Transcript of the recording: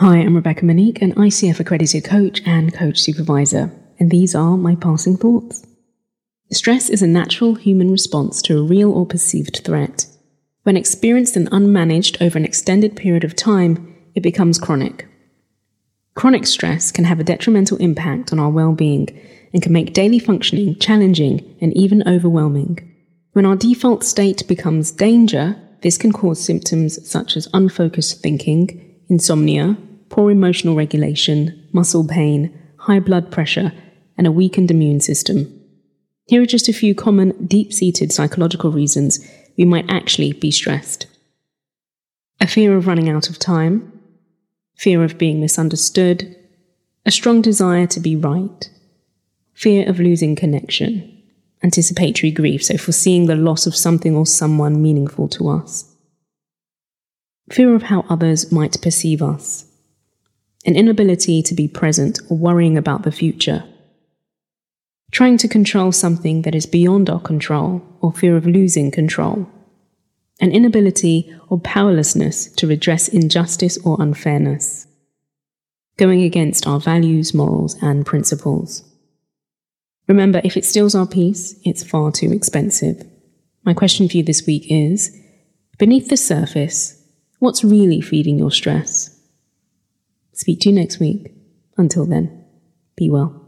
Hi, I'm Rebecca Monique, an ICF accredited coach and coach supervisor, and these are my passing thoughts. Stress is a natural human response to a real or perceived threat. When experienced and unmanaged over an extended period of time, it becomes chronic. Chronic stress can have a detrimental impact on our well being and can make daily functioning challenging and even overwhelming. When our default state becomes danger, this can cause symptoms such as unfocused thinking, insomnia, poor emotional regulation, muscle pain, high blood pressure, and a weakened immune system. Here are just a few common deep seated psychological reasons we might actually be stressed a fear of running out of time, fear of being misunderstood, a strong desire to be right, fear of losing connection, anticipatory grief, so foreseeing the loss of something or someone meaningful to us, fear of how others might perceive us, an inability to be present or worrying about the future, trying to control something that is beyond our control or fear of losing control, an inability or powerlessness to redress injustice or unfairness, going against our values, morals, and principles. Remember, if it steals our peace, it's far too expensive. My question for you this week is beneath the surface, what's really feeding your stress? Speak to you next week. Until then, be well.